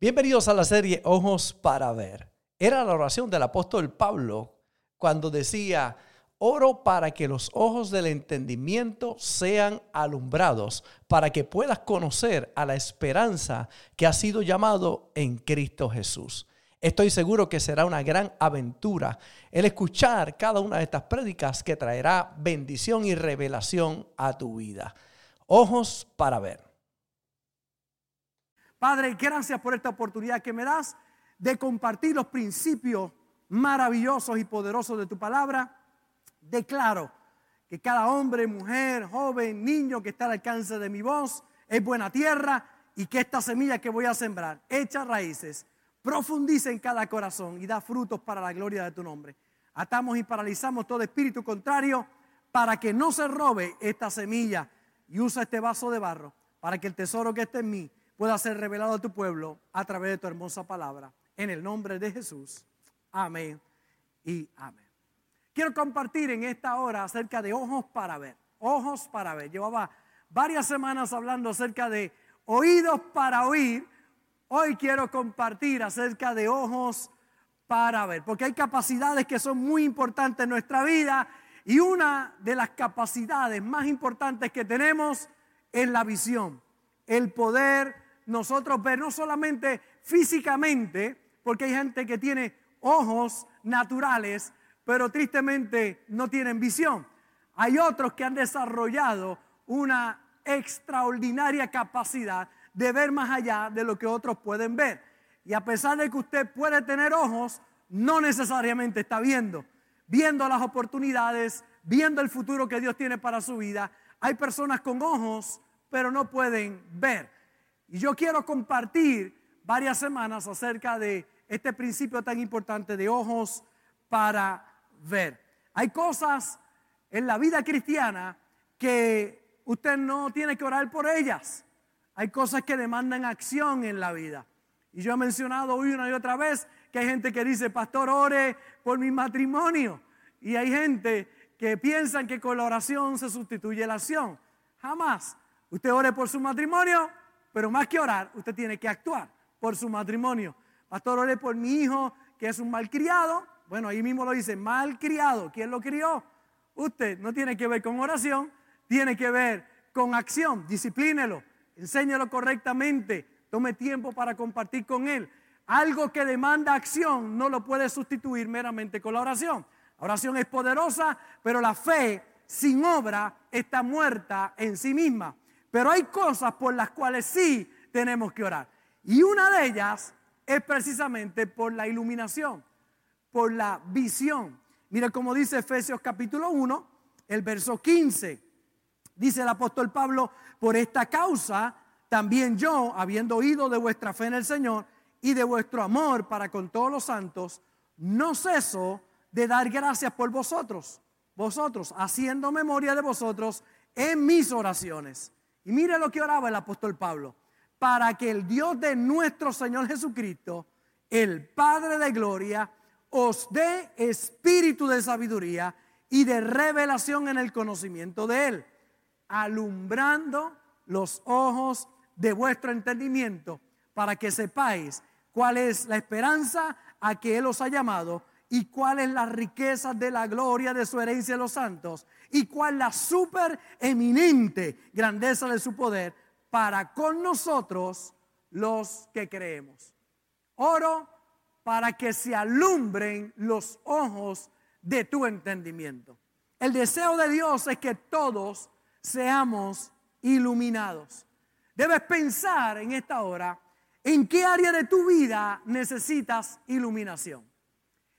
Bienvenidos a la serie Ojos para Ver. Era la oración del apóstol Pablo cuando decía, oro para que los ojos del entendimiento sean alumbrados, para que puedas conocer a la esperanza que ha sido llamado en Cristo Jesús. Estoy seguro que será una gran aventura el escuchar cada una de estas prédicas que traerá bendición y revelación a tu vida. Ojos para ver. Padre, gracias por esta oportunidad que me das de compartir los principios maravillosos y poderosos de tu palabra. Declaro que cada hombre, mujer, joven, niño que está al alcance de mi voz es buena tierra y que esta semilla que voy a sembrar echa raíces profundice en cada corazón y da frutos para la gloria de tu nombre. Atamos y paralizamos todo espíritu contrario para que no se robe esta semilla y usa este vaso de barro para que el tesoro que esté en mí pueda ser revelado a tu pueblo a través de tu hermosa palabra. En el nombre de Jesús. Amén y amén. Quiero compartir en esta hora acerca de ojos para ver. Ojos para ver. Llevaba varias semanas hablando acerca de oídos para oír Hoy quiero compartir acerca de ojos para ver, porque hay capacidades que son muy importantes en nuestra vida y una de las capacidades más importantes que tenemos es la visión, el poder nosotros ver no solamente físicamente, porque hay gente que tiene ojos naturales, pero tristemente no tienen visión. Hay otros que han desarrollado una extraordinaria capacidad de ver más allá de lo que otros pueden ver. Y a pesar de que usted puede tener ojos, no necesariamente está viendo. Viendo las oportunidades, viendo el futuro que Dios tiene para su vida. Hay personas con ojos, pero no pueden ver. Y yo quiero compartir varias semanas acerca de este principio tan importante de ojos para ver. Hay cosas en la vida cristiana que usted no tiene que orar por ellas. Hay cosas que demandan acción en la vida. Y yo he mencionado hoy una y otra vez que hay gente que dice, pastor, ore por mi matrimonio. Y hay gente que piensa que con la oración se sustituye la acción. Jamás. Usted ore por su matrimonio, pero más que orar, usted tiene que actuar por su matrimonio. Pastor, ore por mi hijo que es un malcriado. Bueno, ahí mismo lo dice, malcriado. ¿Quién lo crió? Usted no tiene que ver con oración, tiene que ver con acción. Disciplínelo enséñalo correctamente, tome tiempo para compartir con él. Algo que demanda acción no lo puede sustituir meramente con la oración. La oración es poderosa, pero la fe sin obra está muerta en sí misma. Pero hay cosas por las cuales sí tenemos que orar. Y una de ellas es precisamente por la iluminación, por la visión. Mira cómo dice Efesios capítulo 1, el verso 15. Dice el apóstol Pablo, por esta causa, también yo, habiendo oído de vuestra fe en el Señor y de vuestro amor para con todos los santos, no ceso de dar gracias por vosotros, vosotros, haciendo memoria de vosotros en mis oraciones. Y mire lo que oraba el apóstol Pablo, para que el Dios de nuestro Señor Jesucristo, el Padre de Gloria, os dé espíritu de sabiduría y de revelación en el conocimiento de Él alumbrando los ojos de vuestro entendimiento para que sepáis cuál es la esperanza a que Él os ha llamado y cuál es la riqueza de la gloria de su herencia en los santos y cuál la super eminente grandeza de su poder para con nosotros los que creemos. Oro para que se alumbren los ojos de tu entendimiento. El deseo de Dios es que todos seamos iluminados. Debes pensar en esta hora en qué área de tu vida necesitas iluminación.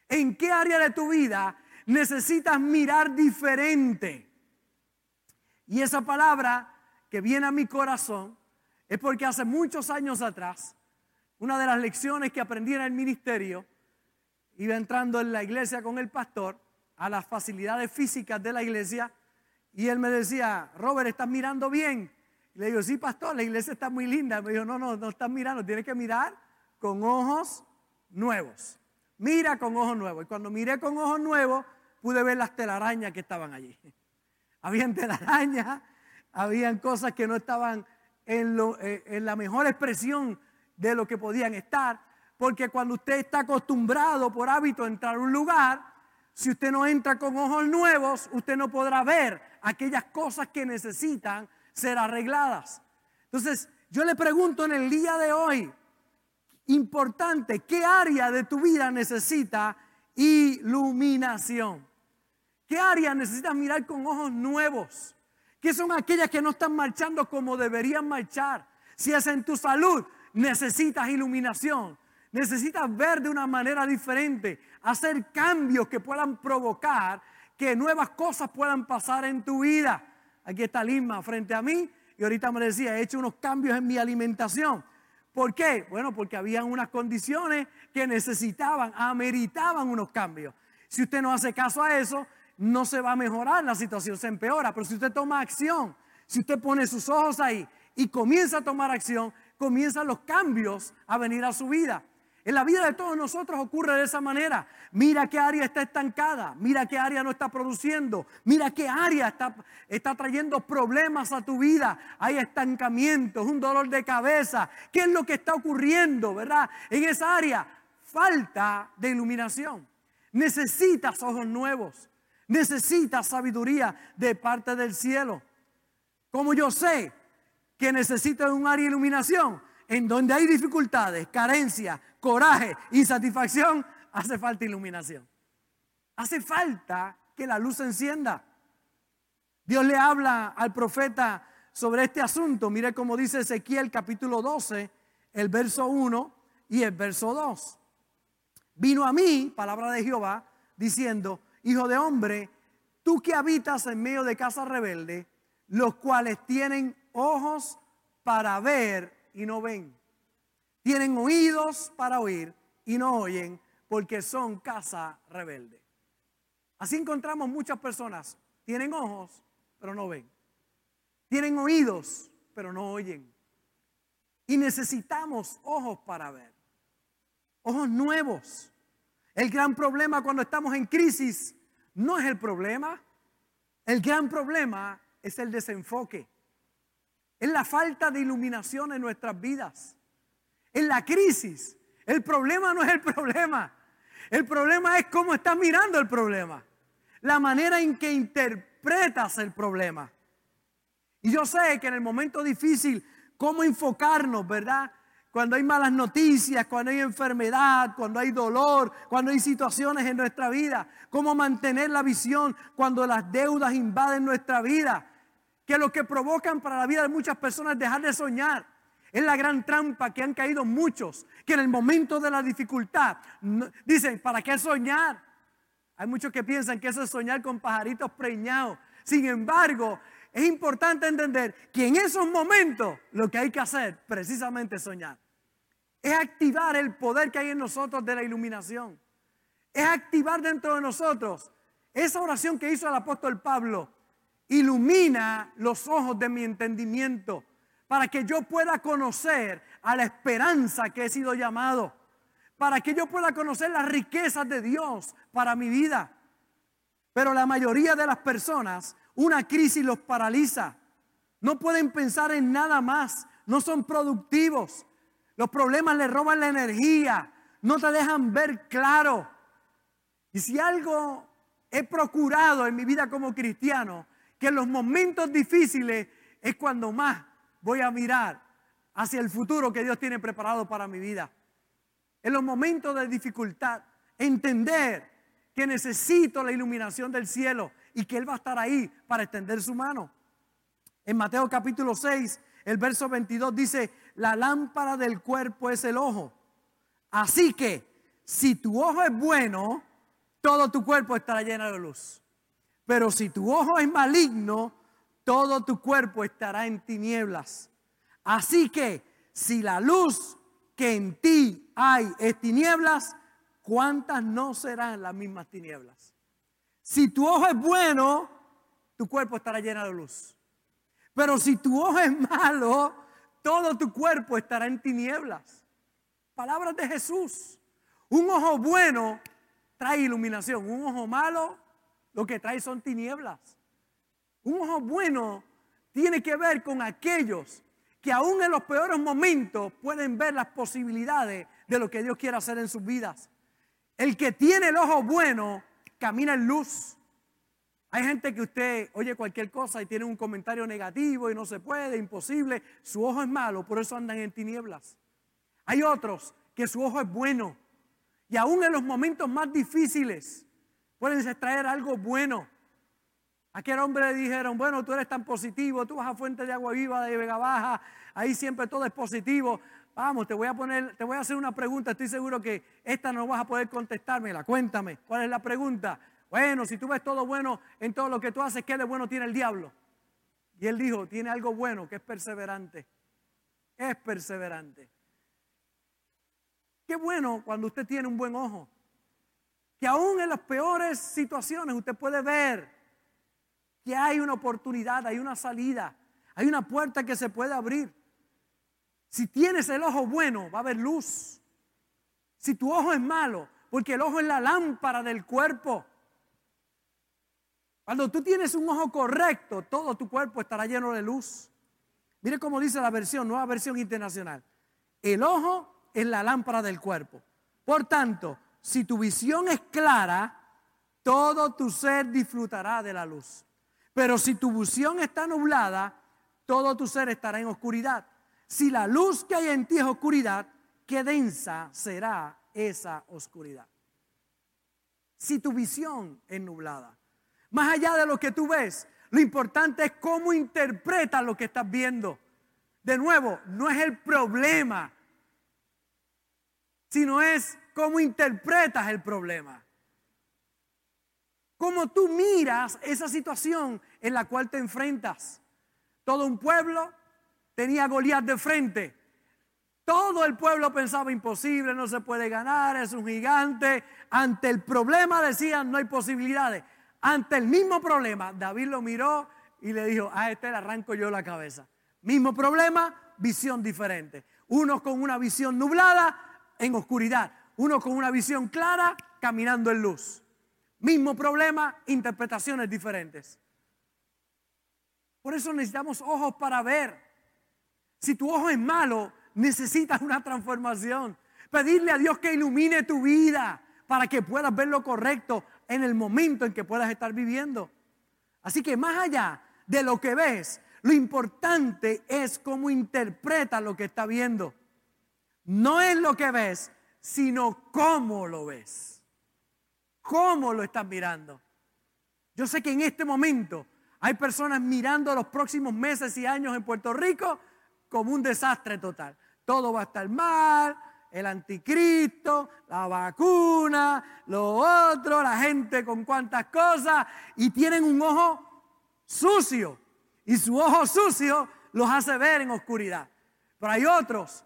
En qué área de tu vida necesitas mirar diferente. Y esa palabra que viene a mi corazón es porque hace muchos años atrás, una de las lecciones que aprendí en el ministerio, iba entrando en la iglesia con el pastor a las facilidades físicas de la iglesia y él me decía, Robert, ¿estás mirando bien? Y le digo, sí, pastor, la iglesia está muy linda. Me dijo, no, no, no estás mirando, tienes que mirar con ojos nuevos. Mira con ojos nuevos. Y cuando miré con ojos nuevos, pude ver las telarañas que estaban allí. Habían telarañas, habían cosas que no estaban en, eh, en la mejor expresión de lo que podían estar, porque cuando usted está acostumbrado por hábito a entrar a un lugar, si usted no entra con ojos nuevos, usted no podrá ver aquellas cosas que necesitan ser arregladas. Entonces, yo le pregunto en el día de hoy, importante, ¿qué área de tu vida necesita iluminación? ¿Qué área necesitas mirar con ojos nuevos? ¿Qué son aquellas que no están marchando como deberían marchar? Si es en tu salud, necesitas iluminación. Necesitas ver de una manera diferente, hacer cambios que puedan provocar que nuevas cosas puedan pasar en tu vida. Aquí está Lima frente a mí y ahorita me decía, he hecho unos cambios en mi alimentación. ¿Por qué? Bueno, porque habían unas condiciones que necesitaban, ameritaban unos cambios. Si usted no hace caso a eso, no se va a mejorar, la situación se empeora. Pero si usted toma acción, si usted pone sus ojos ahí y comienza a tomar acción, comienzan los cambios a venir a su vida. En la vida de todos nosotros ocurre de esa manera. Mira qué área está estancada, mira qué área no está produciendo, mira qué área está, está trayendo problemas a tu vida. Hay estancamientos, un dolor de cabeza. ¿Qué es lo que está ocurriendo, verdad? En esa área, falta de iluminación. Necesitas ojos nuevos, necesitas sabiduría de parte del cielo. Como yo sé que necesito un área de iluminación, en donde hay dificultades, carencia, coraje, insatisfacción, hace falta iluminación. Hace falta que la luz se encienda. Dios le habla al profeta sobre este asunto. Mire cómo dice Ezequiel capítulo 12, el verso 1 y el verso 2. Vino a mí, palabra de Jehová, diciendo, Hijo de hombre, tú que habitas en medio de casa rebelde, los cuales tienen ojos para ver y no ven tienen oídos para oír y no oyen porque son casa rebelde. Así encontramos muchas personas. Tienen ojos, pero no ven. Tienen oídos, pero no oyen. Y necesitamos ojos para ver. Ojos nuevos. El gran problema cuando estamos en crisis no es el problema. El gran problema es el desenfoque. Es la falta de iluminación en nuestras vidas en la crisis. El problema no es el problema. El problema es cómo estás mirando el problema. La manera en que interpretas el problema. Y yo sé que en el momento difícil, cómo enfocarnos, ¿verdad? Cuando hay malas noticias, cuando hay enfermedad, cuando hay dolor, cuando hay situaciones en nuestra vida. Cómo mantener la visión cuando las deudas invaden nuestra vida. Que lo que provocan para la vida de muchas personas es dejar de soñar. Es la gran trampa que han caído muchos, que en el momento de la dificultad dicen, ¿para qué soñar? Hay muchos que piensan que eso es soñar con pajaritos preñados. Sin embargo, es importante entender que en esos momentos lo que hay que hacer precisamente es soñar. Es activar el poder que hay en nosotros de la iluminación. Es activar dentro de nosotros esa oración que hizo el apóstol Pablo. Ilumina los ojos de mi entendimiento para que yo pueda conocer a la esperanza que he sido llamado, para que yo pueda conocer las riquezas de Dios para mi vida. Pero la mayoría de las personas, una crisis los paraliza. No pueden pensar en nada más, no son productivos. Los problemas les roban la energía, no te dejan ver claro. Y si algo he procurado en mi vida como cristiano, que en los momentos difíciles es cuando más voy a mirar hacia el futuro que Dios tiene preparado para mi vida. En los momentos de dificultad, entender que necesito la iluminación del cielo y que Él va a estar ahí para extender su mano. En Mateo capítulo 6, el verso 22 dice, la lámpara del cuerpo es el ojo. Así que si tu ojo es bueno, todo tu cuerpo estará lleno de luz. Pero si tu ojo es maligno, todo tu cuerpo estará en tinieblas. Así que si la luz que en ti hay es tinieblas, ¿cuántas no serán las mismas tinieblas? Si tu ojo es bueno, tu cuerpo estará lleno de luz. Pero si tu ojo es malo, todo tu cuerpo estará en tinieblas. Palabras de Jesús. Un ojo bueno trae iluminación. Un ojo malo lo que trae son tinieblas. Un ojo bueno tiene que ver con aquellos que aún en los peores momentos pueden ver las posibilidades de lo que Dios quiere hacer en sus vidas. El que tiene el ojo bueno camina en luz. Hay gente que usted oye cualquier cosa y tiene un comentario negativo y no se puede, imposible. Su ojo es malo, por eso andan en tinieblas. Hay otros que su ojo es bueno y aún en los momentos más difíciles pueden extraer algo bueno. Aquel hombre le dijeron, bueno, tú eres tan positivo, tú vas a Fuente de Agua Viva de Vega Baja, ahí siempre todo es positivo. Vamos, te voy a poner, te voy a hacer una pregunta, estoy seguro que esta no vas a poder contestármela. Cuéntame, ¿cuál es la pregunta? Bueno, si tú ves todo bueno en todo lo que tú haces, ¿qué de bueno tiene el diablo? Y él dijo, tiene algo bueno, que es perseverante. Es perseverante. Qué bueno cuando usted tiene un buen ojo. Que aún en las peores situaciones usted puede ver que hay una oportunidad, hay una salida, hay una puerta que se puede abrir. Si tienes el ojo bueno, va a haber luz. Si tu ojo es malo, porque el ojo es la lámpara del cuerpo. Cuando tú tienes un ojo correcto, todo tu cuerpo estará lleno de luz. Mire cómo dice la versión, nueva versión internacional. El ojo es la lámpara del cuerpo. Por tanto, si tu visión es clara, todo tu ser disfrutará de la luz. Pero si tu visión está nublada, todo tu ser estará en oscuridad. Si la luz que hay en ti es oscuridad, qué densa será esa oscuridad. Si tu visión es nublada. Más allá de lo que tú ves, lo importante es cómo interpretas lo que estás viendo. De nuevo, no es el problema, sino es cómo interpretas el problema. Cómo tú miras esa situación en la cual te enfrentas. Todo un pueblo tenía Goliat de frente. Todo el pueblo pensaba imposible, no se puede ganar, es un gigante. Ante el problema decían no hay posibilidades. Ante el mismo problema, David lo miró y le dijo, a este le arranco yo la cabeza. Mismo problema, visión diferente. Uno con una visión nublada en oscuridad. Uno con una visión clara caminando en luz. Mismo problema, interpretaciones diferentes. Por eso necesitamos ojos para ver. Si tu ojo es malo, necesitas una transformación. Pedirle a Dios que ilumine tu vida para que puedas ver lo correcto en el momento en que puedas estar viviendo. Así que más allá de lo que ves, lo importante es cómo interpretas lo que está viendo. No es lo que ves, sino cómo lo ves. ¿Cómo lo estás mirando? Yo sé que en este momento hay personas mirando los próximos meses y años en Puerto Rico como un desastre total. Todo va a estar mal, el anticristo, la vacuna, lo otro, la gente con cuantas cosas, y tienen un ojo sucio. Y su ojo sucio los hace ver en oscuridad. Pero hay otros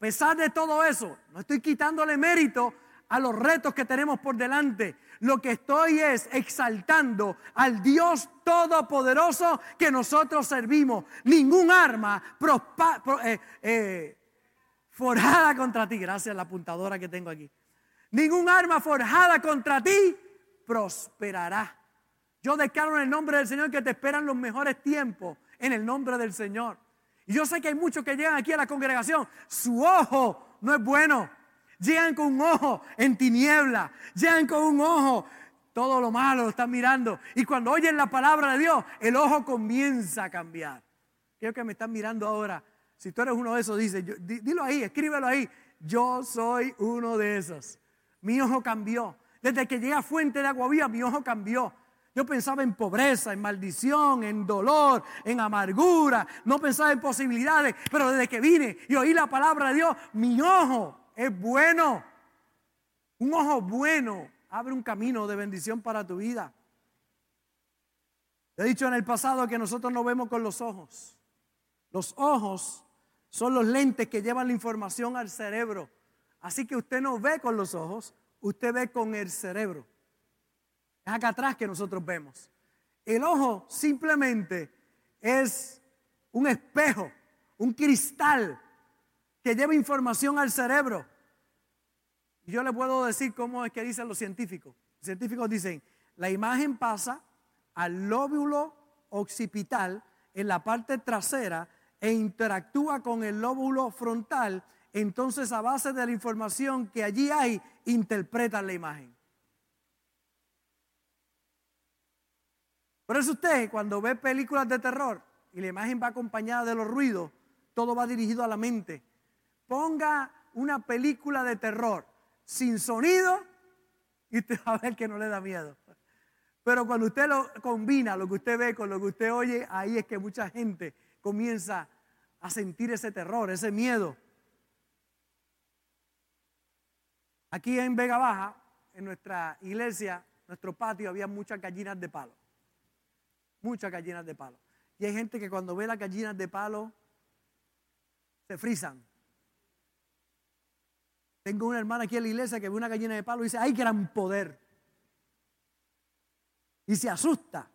pesar de todo eso, no estoy quitándole mérito a los retos que tenemos por delante. Lo que estoy es exaltando al Dios Todopoderoso que nosotros servimos. Ningún arma eh, eh, forjada contra ti, gracias a la apuntadora que tengo aquí. Ningún arma forjada contra ti prosperará. Yo declaro en el nombre del Señor que te esperan los mejores tiempos en el nombre del Señor. Y yo sé que hay muchos que llegan aquí a la congregación, su ojo no es bueno. Llegan con un ojo en tiniebla, llegan con un ojo, todo lo malo lo están mirando. Y cuando oyen la palabra de Dios, el ojo comienza a cambiar. Creo que me están mirando ahora si tú eres uno de esos, dice, dilo ahí, escríbelo ahí. Yo soy uno de esos. Mi ojo cambió. Desde que llegué a Fuente de Agua Viva, mi ojo cambió. Yo pensaba en pobreza, en maldición, en dolor, en amargura. No pensaba en posibilidades. Pero desde que vine y oí la palabra de Dios, mi ojo es bueno. Un ojo bueno abre un camino de bendición para tu vida. He dicho en el pasado que nosotros no vemos con los ojos. Los ojos son los lentes que llevan la información al cerebro. Así que usted no ve con los ojos, usted ve con el cerebro. Es acá atrás que nosotros vemos. El ojo simplemente es un espejo, un cristal que lleva información al cerebro. Yo le puedo decir cómo es que dicen los científicos. Los científicos dicen, la imagen pasa al lóbulo occipital en la parte trasera e interactúa con el lóbulo frontal, entonces a base de la información que allí hay, interpretan la imagen. Por eso usted cuando ve películas de terror y la imagen va acompañada de los ruidos, todo va dirigido a la mente. Ponga una película de terror sin sonido y usted va a ver que no le da miedo. Pero cuando usted lo combina, lo que usted ve con lo que usted oye, ahí es que mucha gente comienza a sentir ese terror, ese miedo. Aquí en Vega Baja, en nuestra iglesia, nuestro patio, había muchas gallinas de palo muchas gallinas de palo. Y hay gente que cuando ve las gallinas de palo se frisan. Tengo una hermana aquí en la iglesia que ve una gallina de palo y dice, ¡ay, gran poder! Y se asusta.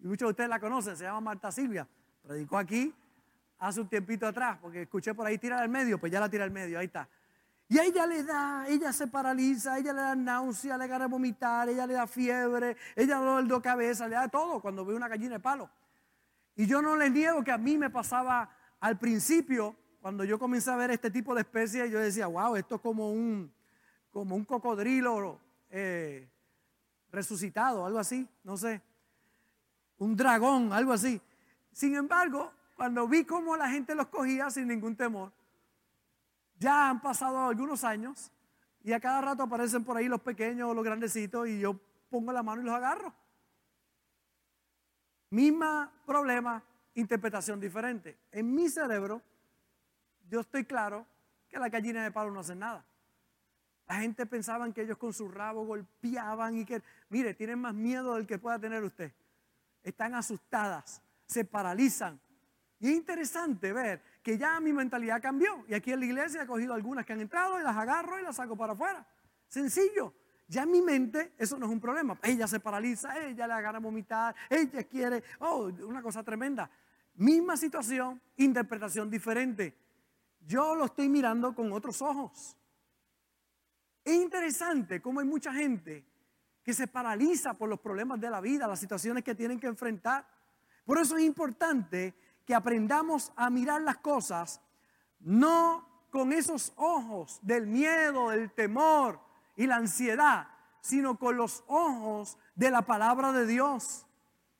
Y muchos de ustedes la conocen, se llama Marta Silvia. Predicó aquí hace un tiempito atrás, porque escuché por ahí tirar al medio, pues ya la tira al medio, ahí está. Y a ella le da, ella se paraliza, ella le da náusea, le gana vomitar, ella le da fiebre, ella le da de cabeza, le da todo cuando ve una gallina de palo. Y yo no le niego que a mí me pasaba al principio, cuando yo comencé a ver este tipo de especies, yo decía, wow, esto es como un, como un cocodrilo eh, resucitado, algo así, no sé, un dragón, algo así. Sin embargo, cuando vi cómo la gente los cogía sin ningún temor, ya han pasado algunos años y a cada rato aparecen por ahí los pequeños o los grandecitos y yo pongo la mano y los agarro. Misma problema, interpretación diferente. En mi cerebro, yo estoy claro que las gallinas de palo no hacen nada. La gente pensaba que ellos con su rabo golpeaban y que, mire, tienen más miedo del que pueda tener usted. Están asustadas, se paralizan. Y es interesante ver que ya mi mentalidad cambió. Y aquí en la iglesia he cogido algunas que han entrado y las agarro y las saco para afuera. Sencillo. Ya en mi mente eso no es un problema. Ella se paraliza, ella le agarra a vomitar, ella quiere, oh, una cosa tremenda. Misma situación, interpretación diferente. Yo lo estoy mirando con otros ojos. Es interesante cómo hay mucha gente que se paraliza por los problemas de la vida, las situaciones que tienen que enfrentar. Por eso es importante que aprendamos a mirar las cosas no con esos ojos del miedo, del temor y la ansiedad, sino con los ojos de la palabra de Dios,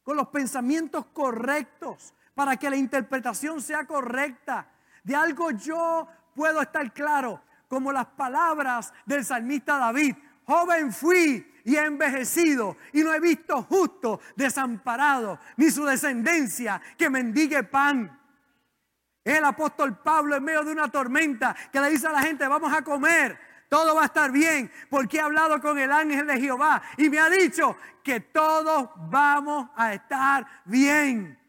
con los pensamientos correctos, para que la interpretación sea correcta. De algo yo puedo estar claro, como las palabras del salmista David. Joven fui y he envejecido y no he visto justo desamparado, ni su descendencia que mendigue pan. El apóstol Pablo en medio de una tormenta que le dice a la gente, vamos a comer, todo va a estar bien, porque he hablado con el ángel de Jehová y me ha dicho que todos vamos a estar bien.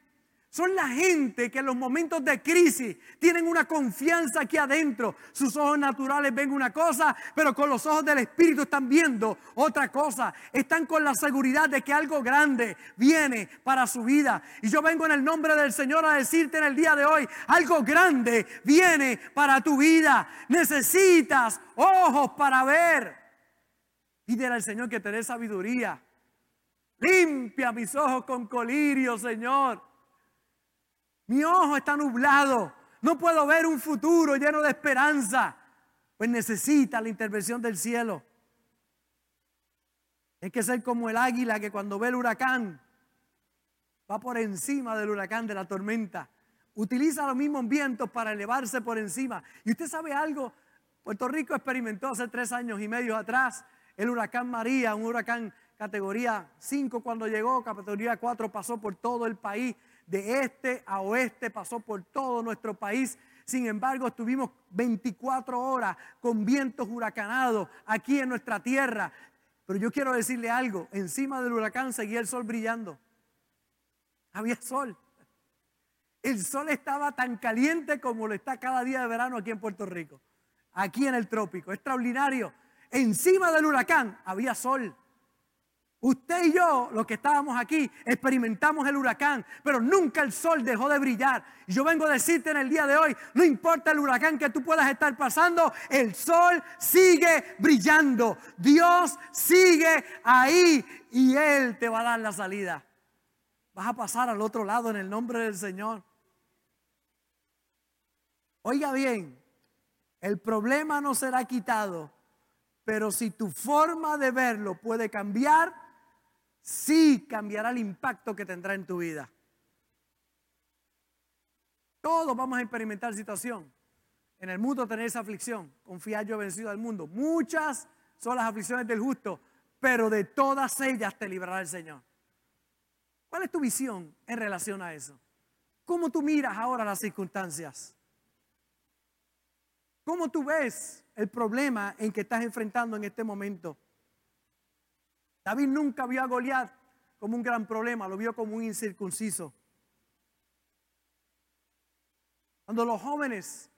Son la gente que en los momentos de crisis tienen una confianza aquí adentro. Sus ojos naturales ven una cosa, pero con los ojos del Espíritu están viendo otra cosa. Están con la seguridad de que algo grande viene para su vida. Y yo vengo en el nombre del Señor a decirte en el día de hoy, algo grande viene para tu vida. Necesitas ojos para ver. Pídele al Señor que te dé sabiduría. Limpia mis ojos con colirio, Señor. Mi ojo está nublado. No puedo ver un futuro lleno de esperanza. Pues necesita la intervención del cielo. Hay que ser como el águila que cuando ve el huracán va por encima del huracán, de la tormenta. Utiliza los mismos vientos para elevarse por encima. Y usted sabe algo, Puerto Rico experimentó hace tres años y medio atrás el huracán María, un huracán categoría 5 cuando llegó, categoría 4 pasó por todo el país de este a oeste, pasó por todo nuestro país. Sin embargo, estuvimos 24 horas con vientos huracanados aquí en nuestra tierra. Pero yo quiero decirle algo, encima del huracán seguía el sol brillando. Había sol. El sol estaba tan caliente como lo está cada día de verano aquí en Puerto Rico, aquí en el trópico. Extraordinario. Encima del huracán había sol. Usted y yo, los que estábamos aquí, experimentamos el huracán, pero nunca el sol dejó de brillar. Y yo vengo a decirte en el día de hoy, no importa el huracán que tú puedas estar pasando, el sol sigue brillando. Dios sigue ahí y Él te va a dar la salida. Vas a pasar al otro lado en el nombre del Señor. Oiga bien, el problema no será quitado, pero si tu forma de verlo puede cambiar, sí cambiará el impacto que tendrá en tu vida. Todos vamos a experimentar situación. En el mundo tenéis aflicción. Confiar yo vencido al mundo. Muchas son las aflicciones del justo, pero de todas ellas te librará el Señor. ¿Cuál es tu visión en relación a eso? ¿Cómo tú miras ahora las circunstancias? ¿Cómo tú ves el problema en que estás enfrentando en este momento? David nunca vio a Goliat como un gran problema, lo vio como un incircunciso. Cuando los jóvenes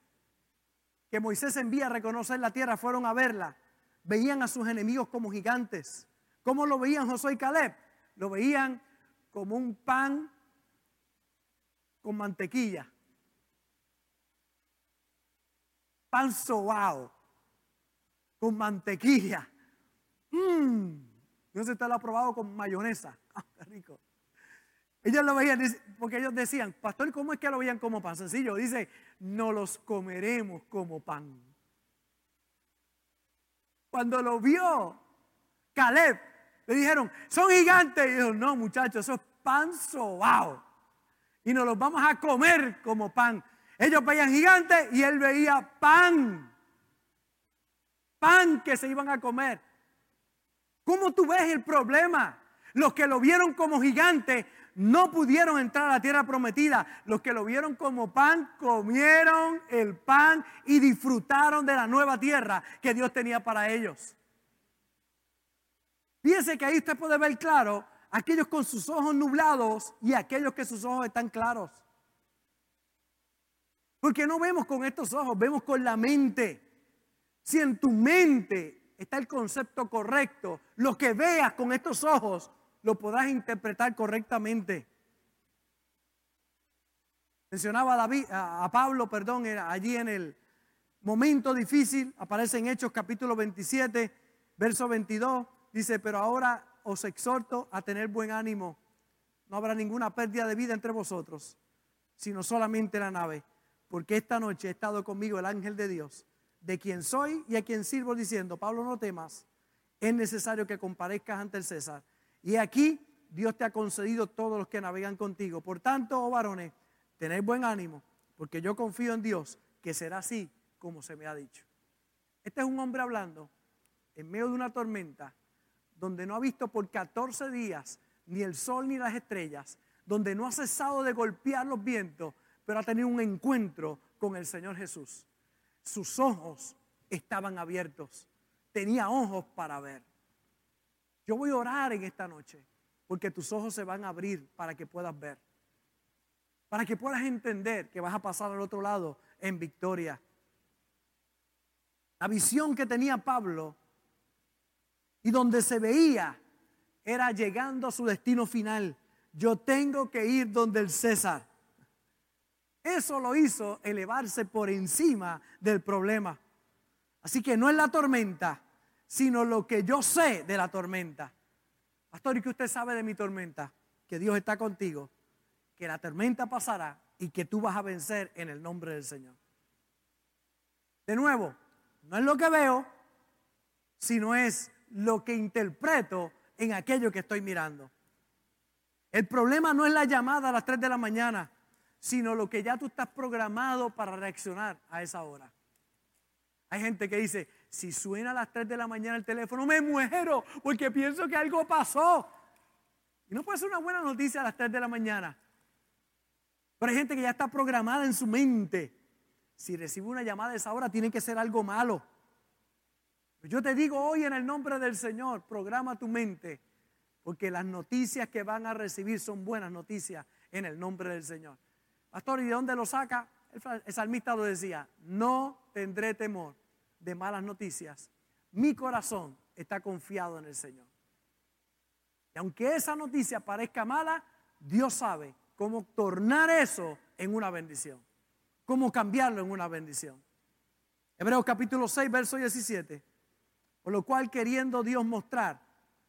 que Moisés envía a reconocer la tierra fueron a verla, veían a sus enemigos como gigantes. ¿Cómo lo veían Josué y Caleb? Lo veían como un pan con mantequilla. Pan sobao con mantequilla. Mmm. No se está lo ha probado con mayonesa. Ah, rico. Ellos lo veían, porque ellos decían, pastor, ¿cómo es que lo veían como pan? Sencillo, dice, no los comeremos como pan. Cuando lo vio Caleb, le dijeron, son gigantes. Y dijo, no, muchachos, eso es pan sobao. Y nos los vamos a comer como pan. Ellos veían gigantes y él veía pan. Pan que se iban a comer. ¿Cómo tú ves el problema? Los que lo vieron como gigante no pudieron entrar a la tierra prometida. Los que lo vieron como pan comieron el pan y disfrutaron de la nueva tierra que Dios tenía para ellos. Fíjense que ahí usted puede ver claro aquellos con sus ojos nublados y aquellos que sus ojos están claros. Porque no vemos con estos ojos, vemos con la mente. Si en tu mente está el concepto correcto. Lo que veas con estos ojos lo podrás interpretar correctamente. Mencionaba a, David, a Pablo, perdón, allí en el momento difícil, aparece en Hechos capítulo 27, verso 22, dice, pero ahora os exhorto a tener buen ánimo. No habrá ninguna pérdida de vida entre vosotros, sino solamente la nave, porque esta noche ha estado conmigo el ángel de Dios de quien soy y a quien sirvo, diciendo, Pablo, no temas, es necesario que comparezcas ante el César. Y aquí Dios te ha concedido todos los que navegan contigo. Por tanto, oh varones, tened buen ánimo, porque yo confío en Dios, que será así como se me ha dicho. Este es un hombre hablando en medio de una tormenta, donde no ha visto por 14 días ni el sol ni las estrellas, donde no ha cesado de golpear los vientos, pero ha tenido un encuentro con el Señor Jesús sus ojos estaban abiertos. Tenía ojos para ver. Yo voy a orar en esta noche porque tus ojos se van a abrir para que puedas ver. Para que puedas entender que vas a pasar al otro lado en victoria. La visión que tenía Pablo y donde se veía era llegando a su destino final. Yo tengo que ir donde el César. Eso lo hizo elevarse por encima del problema. Así que no es la tormenta, sino lo que yo sé de la tormenta. Pastor, ¿y qué usted sabe de mi tormenta? Que Dios está contigo, que la tormenta pasará y que tú vas a vencer en el nombre del Señor. De nuevo, no es lo que veo, sino es lo que interpreto en aquello que estoy mirando. El problema no es la llamada a las 3 de la mañana sino lo que ya tú estás programado para reaccionar a esa hora. Hay gente que dice, si suena a las 3 de la mañana el teléfono, me muero porque pienso que algo pasó. Y no puede ser una buena noticia a las 3 de la mañana. Pero hay gente que ya está programada en su mente. Si recibe una llamada a esa hora, tiene que ser algo malo. Yo te digo hoy en el nombre del Señor, programa tu mente, porque las noticias que van a recibir son buenas noticias en el nombre del Señor. Pastor, ¿y de dónde lo saca? El salmista lo decía, no tendré temor de malas noticias. Mi corazón está confiado en el Señor. Y aunque esa noticia parezca mala, Dios sabe cómo tornar eso en una bendición. Cómo cambiarlo en una bendición. Hebreos capítulo 6, verso 17. Por lo cual queriendo Dios mostrar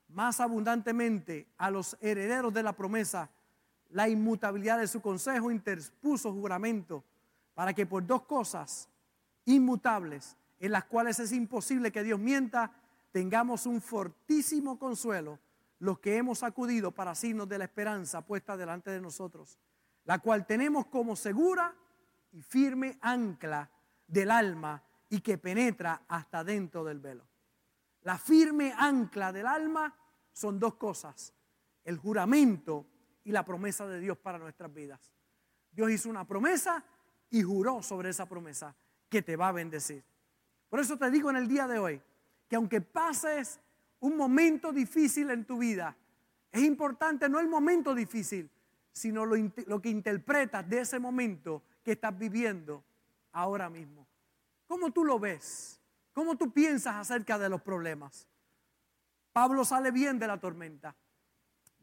más abundantemente a los herederos de la promesa la inmutabilidad de su consejo, interpuso juramento para que por dos cosas inmutables, en las cuales es imposible que Dios mienta, tengamos un fortísimo consuelo los que hemos acudido para signos de la esperanza puesta delante de nosotros, la cual tenemos como segura y firme ancla del alma y que penetra hasta dentro del velo. La firme ancla del alma son dos cosas, el juramento y la promesa de Dios para nuestras vidas. Dios hizo una promesa y juró sobre esa promesa que te va a bendecir. Por eso te digo en el día de hoy que aunque pases un momento difícil en tu vida, es importante no el momento difícil, sino lo, lo, que interpretas de ese momento que estás viviendo ahora mismo. ¿Cómo tú lo ves? ¿Cómo tú piensas acerca de los problemas? Pablo sale bien de la tormenta.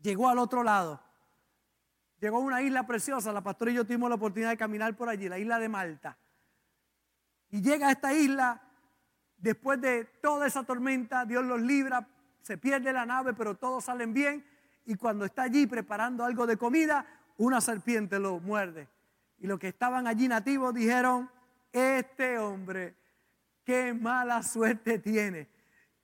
Llegó al otro lado. Llegó a una isla preciosa. La pastora y yo tuvimos la oportunidad de caminar por allí, la isla de Malta. Y llega a esta isla después de toda esa tormenta, Dios los libra, se pierde la nave, pero todos salen bien. Y cuando está allí preparando algo de comida, una serpiente lo muerde. Y los que estaban allí nativos dijeron, este hombre, qué mala suerte tiene.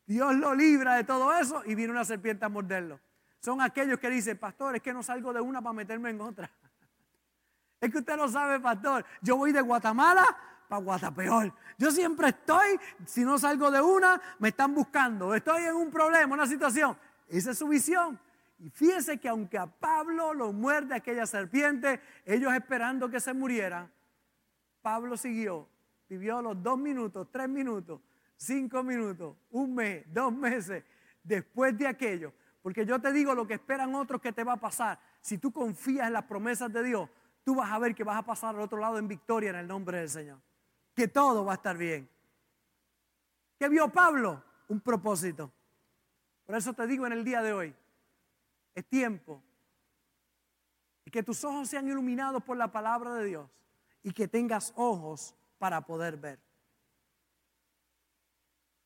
Dios lo libra de todo eso y viene una serpiente a morderlo. Son aquellos que dicen, pastor, es que no salgo de una para meterme en otra. Es que usted no sabe, pastor. Yo voy de Guatemala para Guatapeor. Yo siempre estoy, si no salgo de una, me están buscando. Estoy en un problema, una situación. Esa es su visión. Y fíjese que aunque a Pablo lo muerde aquella serpiente, ellos esperando que se muriera, Pablo siguió, vivió los dos minutos, tres minutos, cinco minutos, un mes, dos meses después de aquello. Porque yo te digo lo que esperan otros que te va a pasar. Si tú confías en las promesas de Dios, tú vas a ver que vas a pasar al otro lado en victoria en el nombre del Señor. Que todo va a estar bien. ¿Qué vio Pablo? Un propósito. Por eso te digo en el día de hoy, es tiempo. Y que tus ojos sean iluminados por la palabra de Dios y que tengas ojos para poder ver.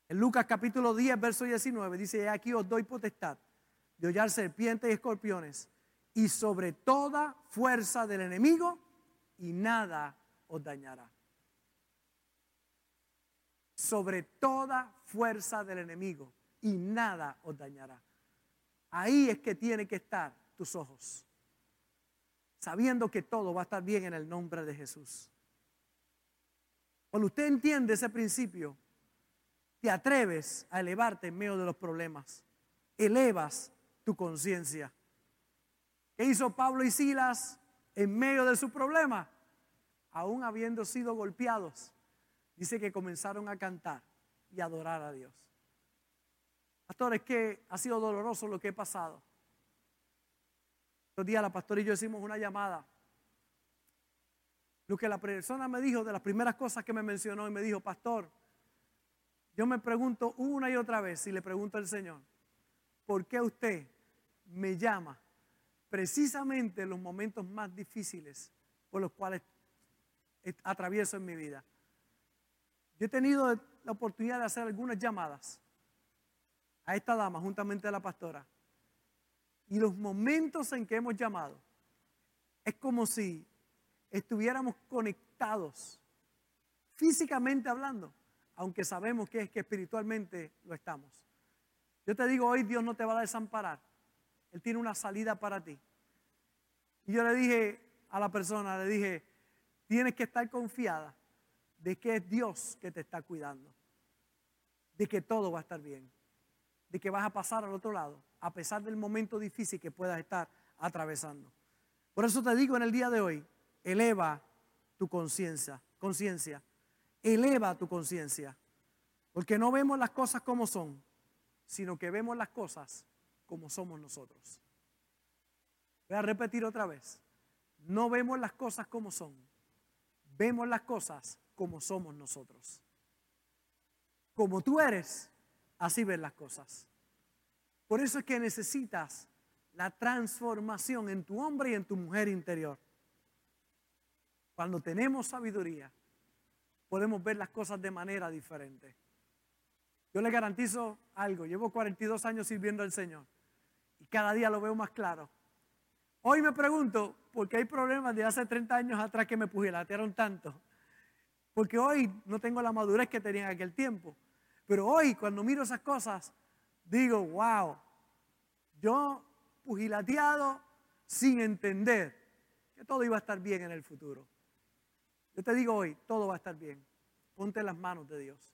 En Lucas capítulo 10, verso 19 dice, aquí os doy potestad de hollar serpientes y escorpiones y sobre toda fuerza del enemigo y nada os dañará. Sobre toda fuerza del enemigo y nada os dañará. Ahí es que tienen que estar tus ojos sabiendo que todo va a estar bien en el nombre de Jesús. Cuando usted entiende ese principio, te atreves a elevarte en medio de los problemas. Elevas tu conciencia. ¿Qué hizo Pablo y Silas en medio de su problema? Aún habiendo sido golpeados, dice que comenzaron a cantar y adorar a Dios. Pastor, es que ha sido doloroso lo que he pasado. Los días la pastora y yo hicimos una llamada. Lo que la persona me dijo, de las primeras cosas que me mencionó, y me dijo, pastor, yo me pregunto una y otra vez, y le pregunto al Señor, ¿por qué usted me llama precisamente en los momentos más difíciles por los cuales atravieso en mi vida? Yo he tenido la oportunidad de hacer algunas llamadas a esta dama juntamente a la pastora y los momentos en que hemos llamado, es como si estuviéramos conectados, físicamente hablando, aunque sabemos que es que espiritualmente lo estamos. Yo te digo, hoy Dios no te va a desamparar. Él tiene una salida para ti. Y yo le dije a la persona, le dije, tienes que estar confiada de que es Dios que te está cuidando, de que todo va a estar bien, de que vas a pasar al otro lado a pesar del momento difícil que puedas estar atravesando. Por eso te digo en el día de hoy, eleva tu conciencia, conciencia, eleva tu conciencia, porque no vemos las cosas como son, sino que vemos las cosas como somos nosotros. Voy a repetir otra vez, no vemos las cosas como son, vemos las cosas como somos nosotros. Como tú eres, así ves las cosas. Por eso es que necesitas la transformación en tu hombre y en tu mujer interior. Cuando tenemos sabiduría, podemos ver las cosas de manera diferente. Yo le garantizo algo, llevo 42 años sirviendo al Señor y cada día lo veo más claro. Hoy me pregunto, ¿por qué hay problemas de hace 30 años atrás que me pugilatearon tanto? porque hoy no tengo la madurez que tenía en aquel tiempo. Pero hoy, cuando miro esas cosas, digo, wow, yo pugilateado sin entender que todo iba a estar bien en el futuro. Yo te digo hoy, todo va a estar bien. Ponte las manos de Dios.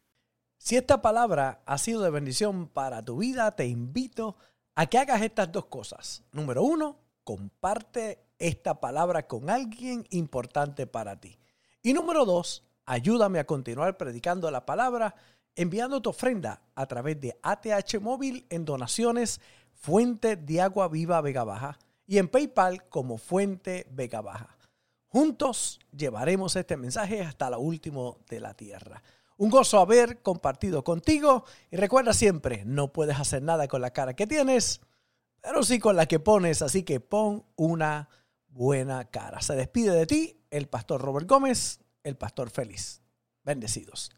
Si esta palabra ha sido de bendición para tu vida, te invito a que hagas estas dos cosas. Número uno, comparte esta palabra con alguien importante para ti. Y número dos, ayúdame a continuar predicando la palabra enviando tu ofrenda a través de ATH Móvil en donaciones Fuente de Agua Viva Vega Baja y en PayPal como Fuente Vega Baja. Juntos llevaremos este mensaje hasta lo último de la tierra. Un gozo haber compartido contigo y recuerda siempre, no puedes hacer nada con la cara que tienes, pero sí con la que pones, así que pon una buena cara. Se despide de ti el pastor Robert Gómez, el pastor feliz. Bendecidos.